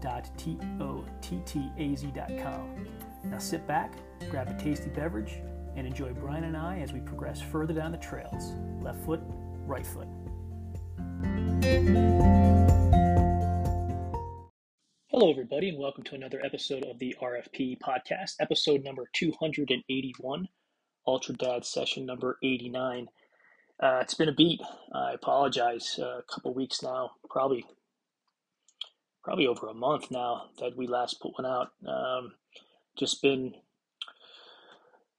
www.tottaz.com. Now sit back, grab a tasty beverage, and enjoy Bryan and I as we progress further down the trails. Left foot, right foot. Hello, everybody, and welcome to another episode of the RFP podcast, episode number 281, Ultra Dad session number 89. Uh, it's been a beat. I apologize. Uh, a couple weeks now, probably probably over a month now that we last put one out. Um, just been,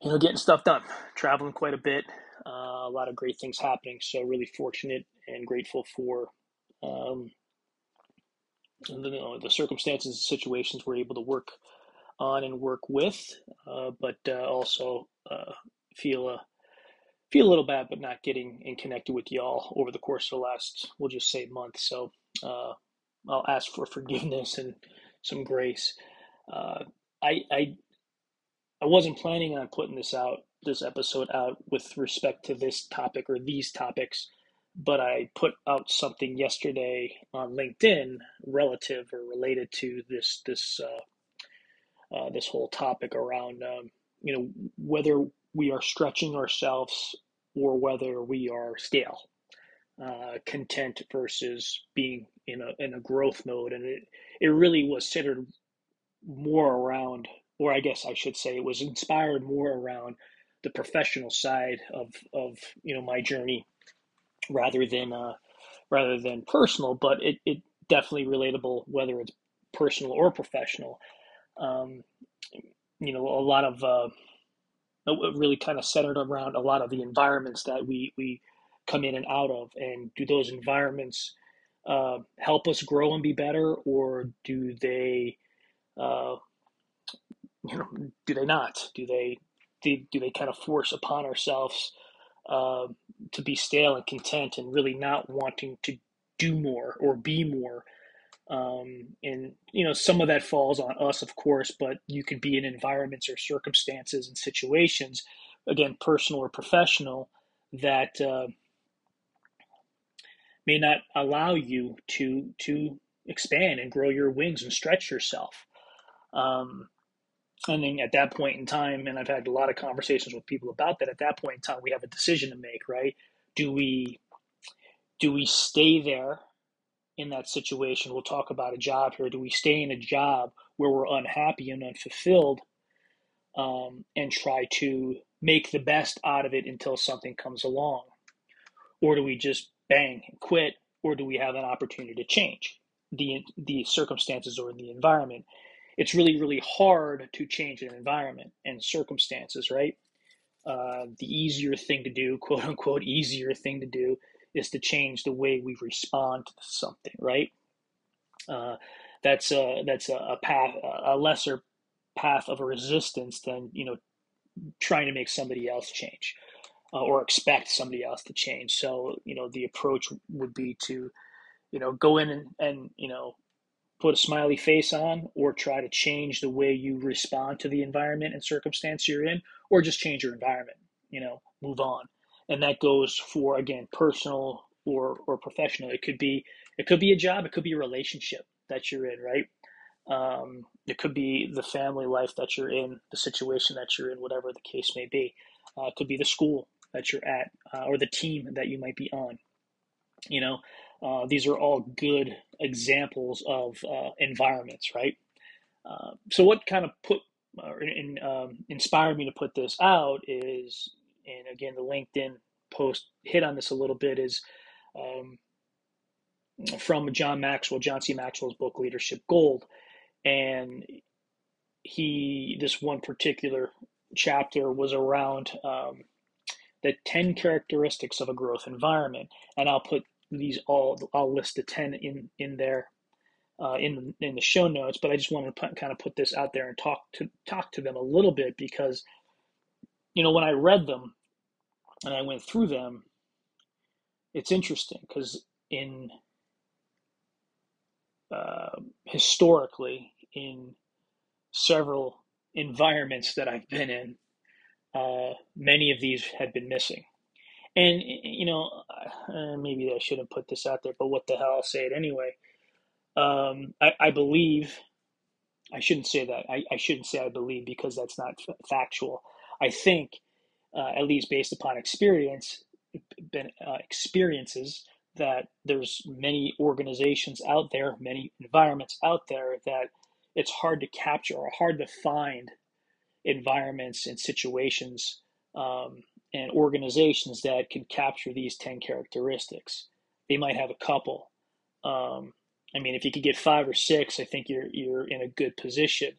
you know, getting stuff done, traveling quite a bit, uh, a lot of great things happening. So really fortunate and grateful for um, you know, the circumstances and situations we're able to work on and work with, uh, but uh, also uh, feel a feel a little bad, but not getting and connected with y'all over the course of the last, we'll just say, month. So uh, I'll ask for forgiveness and some grace. Uh, I, I I wasn't planning on putting this out, this episode out with respect to this topic or these topics, but I put out something yesterday on LinkedIn relative or related to this this uh, uh, this whole topic around um, you know whether we are stretching ourselves or whether we are stale uh, content versus being in a in a growth mode, and it it really was centered more around, or I guess I should say, it was inspired more around the professional side of of you know my journey, rather than uh, rather than personal. But it it definitely relatable whether it's personal or professional. Um, you know, a lot of uh, really kind of centered around a lot of the environments that we we come in and out of and do those environments uh, help us grow and be better or do they uh, you know do they not? Do they do, do they kind of force upon ourselves uh, to be stale and content and really not wanting to do more or be more? Um, and you know some of that falls on us of course but you could be in environments or circumstances and situations again personal or professional that uh, may not allow you to to expand and grow your wings and stretch yourself. Um, and then at that point in time, and I've had a lot of conversations with people about that. At that point in time, we have a decision to make, right? Do we do we stay there in that situation? We'll talk about a job here. Do we stay in a job where we're unhappy and unfulfilled, um, and try to make the best out of it until something comes along, or do we just bang and quit, or do we have an opportunity to change the the circumstances or the environment? It's really really hard to change an environment and circumstances, right? Uh, the easier thing to do, quote unquote, easier thing to do, is to change the way we respond to something, right? Uh, that's a that's a, a path, a lesser path of a resistance than you know trying to make somebody else change uh, or expect somebody else to change. So, you know, the approach would be to, you know, go in and, and you know, put a smiley face on or try to change the way you respond to the environment and circumstance you're in, or just change your environment, you know, move on. And that goes for, again, personal or, or professional. It could be, it could be a job. It could be a relationship that you're in, right? Um, it could be the family life that you're in, the situation that you're in, whatever the case may be. Uh, it could be the school that you're at uh, or the team that you might be on. You know, uh, these are all good examples of uh, environments, right? Uh, so, what kind of put or in, um, inspired me to put this out is, and again, the LinkedIn post hit on this a little bit is um, from John Maxwell, John C. Maxwell's book Leadership Gold, and he this one particular chapter was around um, the 10 characteristics of a growth environment. And I'll put these all, I'll list the 10 in, in there uh, in in the show notes. But I just want to put, kind of put this out there and talk to talk to them a little bit because, you know, when I read them and I went through them, it's interesting because in uh, historically in several environments that I've been in, uh, many of these had been missing. And, you know, uh, maybe I shouldn't put this out there, but what the hell, I'll say it anyway. Um, I, I, believe, I shouldn't say that. I, I, shouldn't say I believe because that's not f- factual. I think, uh, at least based upon experience, been, uh, experiences, that there's many organizations out there, many environments out there that it's hard to capture or hard to find environments and situations um, and organizations that can capture these 10 characteristics. They might have a couple. Um, I mean, if you could get five or six, I think you're you're in a good position.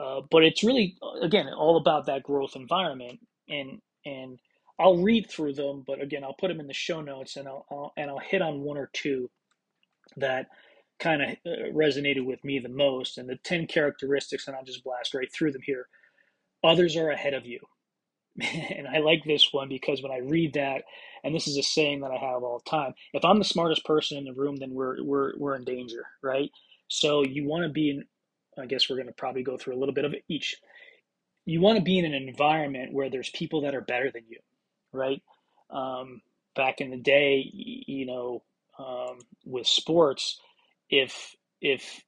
Uh, but it's really, again, all about that growth environment, and and I'll read through them, but again, I'll put them in the show notes, and I'll, I'll and I'll hit on one or two that kind of uh, resonated with me the most, and the ten characteristics, and I'll just blast right through them here. Others are ahead of you, and I like this one because when I read that, and this is a saying that I have all the time: if I'm the smartest person in the room, then we're we're we're in danger, right? So you want to be in. I guess we're going to probably go through a little bit of each. You want to be in an environment where there's people that are better than you right? Um, back in the day, you know, um, with sports, if if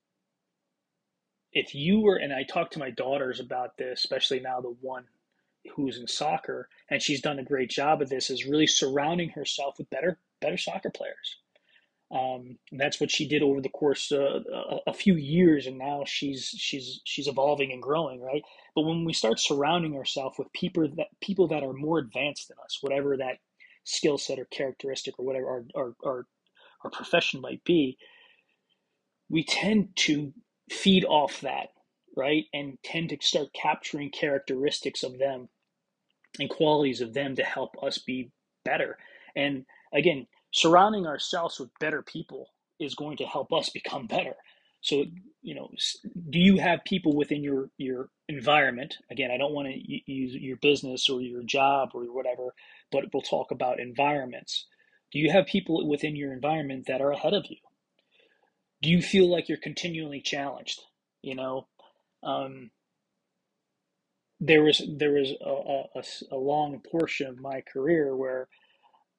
if you were, and I talk to my daughters about this, especially now the one who's in soccer, and she's done a great job of this, is really surrounding herself with better better soccer players. Um, that's what she did over the course uh, a, a few years, and now she's she's she's evolving and growing, right? But when we start surrounding ourselves with people that people that are more advanced than us, whatever that skill set or characteristic or whatever our, our our our profession might be, we tend to feed off that, right? And tend to start capturing characteristics of them and qualities of them to help us be better. And again, surrounding ourselves with better people is going to help us become better. So, you know, do you have people within your your environment? Again, I don't want to use your business or your job or whatever, but we'll talk about environments. Do you have people within your environment that are ahead of you? Do you feel like you're continually challenged? You know, um, there was there was a, a, a long portion of my career where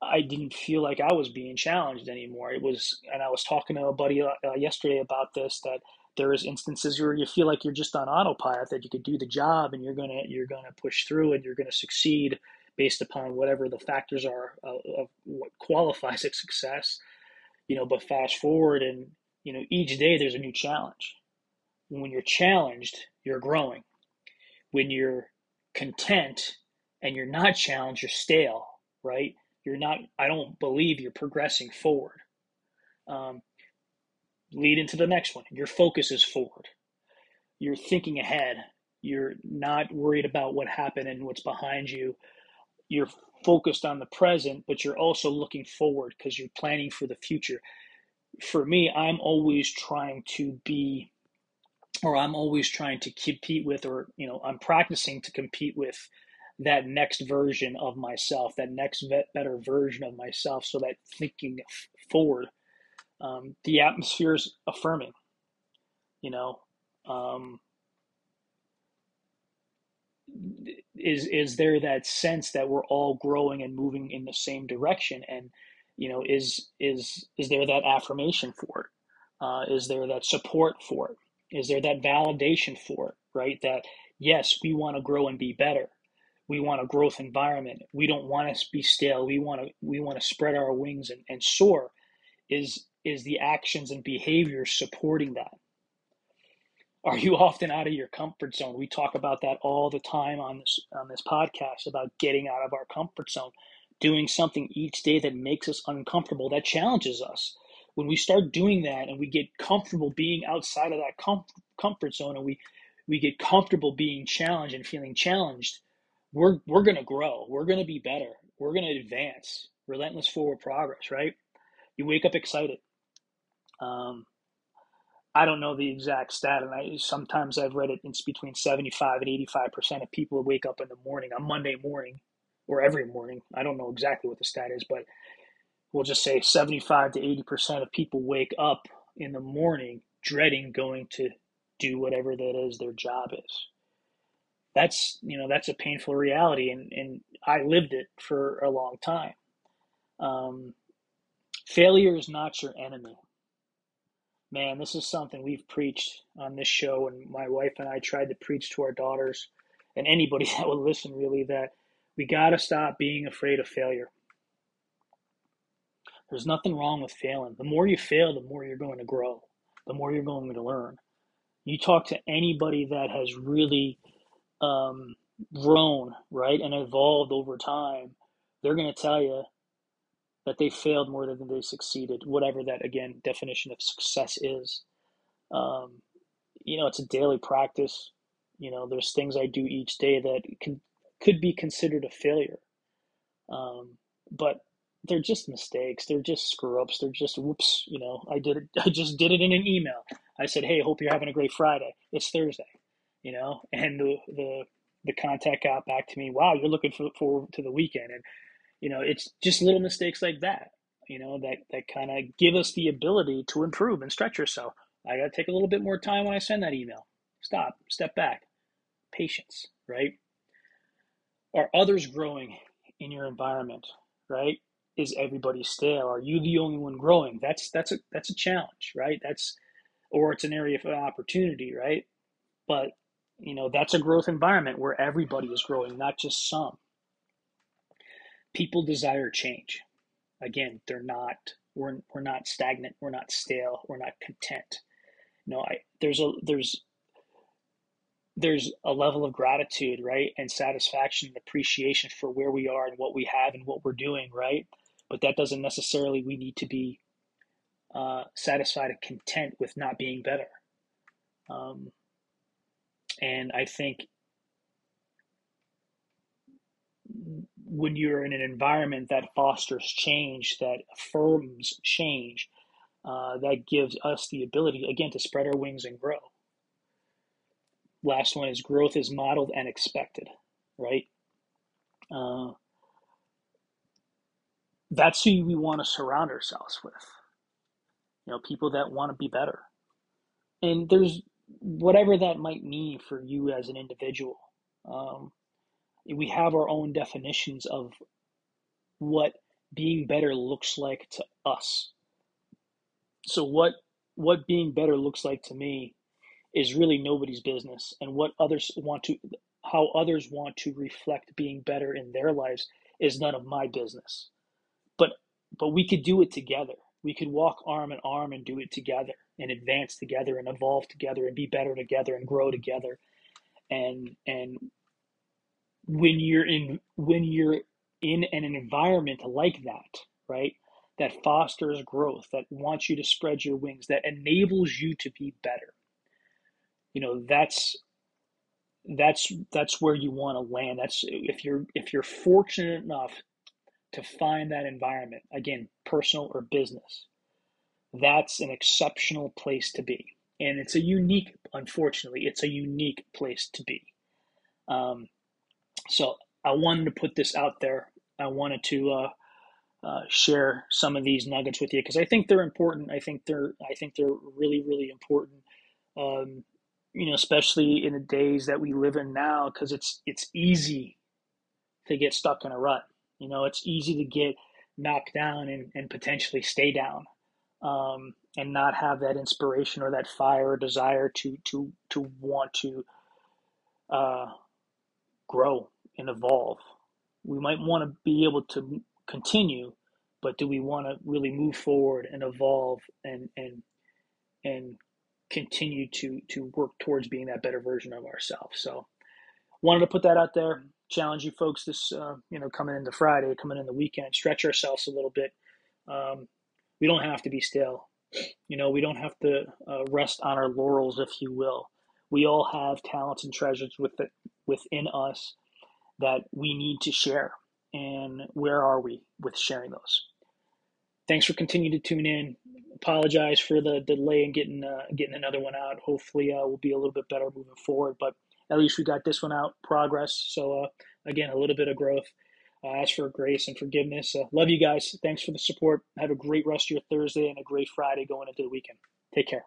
I didn't feel like I was being challenged anymore. It was, and I was talking to a buddy uh, yesterday about this that there is instances where you feel like you're just on autopilot that you could do the job and you're gonna you're gonna push through and you're gonna succeed based upon whatever the factors are of, of what qualifies as success. You know, but fast forward and you know each day there's a new challenge. When you're challenged, you're growing. When you're content and you're not challenged, you're stale, right? you're not i don't believe you're progressing forward um, lead into the next one your focus is forward you're thinking ahead you're not worried about what happened and what's behind you you're focused on the present but you're also looking forward because you're planning for the future for me i'm always trying to be or i'm always trying to compete with or you know i'm practicing to compete with that next version of myself, that next better version of myself, so that thinking forward, um, the atmosphere is affirming. You know, um, is is there that sense that we're all growing and moving in the same direction, and you know, is is is there that affirmation for it? Uh, is there that support for it? Is there that validation for it? Right? That yes, we want to grow and be better we want a growth environment we don't want to be stale we want to we want to spread our wings and, and soar is is the actions and behaviors supporting that are you often out of your comfort zone we talk about that all the time on this on this podcast about getting out of our comfort zone doing something each day that makes us uncomfortable that challenges us when we start doing that and we get comfortable being outside of that com- comfort zone and we we get comfortable being challenged and feeling challenged we're we're going to grow. We're going to be better. We're going to advance. Relentless forward progress, right? You wake up excited. Um, I don't know the exact stat, and I sometimes I've read it. It's between seventy-five and eighty-five percent of people wake up in the morning on Monday morning, or every morning. I don't know exactly what the stat is, but we'll just say seventy-five to eighty percent of people wake up in the morning dreading going to do whatever that is their job is. That's you know that's a painful reality, and and I lived it for a long time. Um, failure is not your enemy man, this is something we've preached on this show, and my wife and I tried to preach to our daughters and anybody that will listen really that we got to stop being afraid of failure. There's nothing wrong with failing. The more you fail, the more you're going to grow, the more you're going to learn. You talk to anybody that has really um, grown, right, and evolved over time, they're going to tell you that they failed more than they succeeded, whatever that again definition of success is. Um, you know, it's a daily practice. You know, there's things I do each day that can could be considered a failure, um, but they're just mistakes. They're just screw ups. They're just whoops. You know, I did it. I just did it in an email. I said, "Hey, hope you're having a great Friday. It's Thursday." You know, and the the the contact got back to me. Wow, you're looking for, forward to the weekend, and you know, it's just little mistakes like that, you know, that, that kind of give us the ability to improve and stretch ourselves. I got to take a little bit more time when I send that email. Stop, step back, patience, right? Are others growing in your environment, right? Is everybody stale? Are you the only one growing? That's that's a that's a challenge, right? That's or it's an area of opportunity, right? But you know that's a growth environment where everybody is growing, not just some people desire change. Again, they're not we're, we're not stagnant, we're not stale, we're not content. No, I there's a there's there's a level of gratitude, right? And satisfaction and appreciation for where we are and what we have and what we're doing, right? But that doesn't necessarily we need to be uh, satisfied and content with not being better. Um, and I think when you're in an environment that fosters change, that affirms change, uh, that gives us the ability, again, to spread our wings and grow. Last one is growth is modeled and expected, right? Uh, that's who we want to surround ourselves with. You know, people that want to be better. And there's whatever that might mean for you as an individual. Um, we have our own definitions of what being better looks like to us. So what what being better looks like to me is really nobody's business and what others want to how others want to reflect being better in their lives is none of my business. But but we could do it together. We could walk arm in arm and do it together and advance together and evolve together and be better together and grow together. And and when you're in when you're in an environment like that, right? That fosters growth, that wants you to spread your wings, that enables you to be better. You know, that's that's that's where you want to land. That's if you're if you're fortunate enough to find that environment, again, personal or business, that's an exceptional place to be. And it's a unique, unfortunately, it's a unique place to be. Um, so I wanted to put this out there. I wanted to uh, uh, share some of these nuggets with you because I think they're important. I think they're I think they're really really important. Um, you know, especially in the days that we live in now, because it's it's easy to get stuck in a rut. You know, it's easy to get knocked down and, and potentially stay down, um, and not have that inspiration or that fire or desire to to to want to uh, grow and evolve. We might want to be able to continue, but do we want to really move forward and evolve and and and continue to to work towards being that better version of ourselves? So, wanted to put that out there. Challenge you folks this uh, you know coming into Friday, coming in the weekend, stretch ourselves a little bit. Um, we don't have to be stale. You know, we don't have to uh, rest on our laurels, if you will. We all have talents and treasures with it, within us that we need to share. And where are we with sharing those? Thanks for continuing to tune in. Apologize for the delay in getting uh, getting another one out. Hopefully, uh, we'll be a little bit better moving forward. But at least we got this one out. Progress. So uh, again, a little bit of growth. Uh, ask for grace and forgiveness. Uh, love you guys. Thanks for the support. Have a great rest of your Thursday and a great Friday going into the weekend. Take care.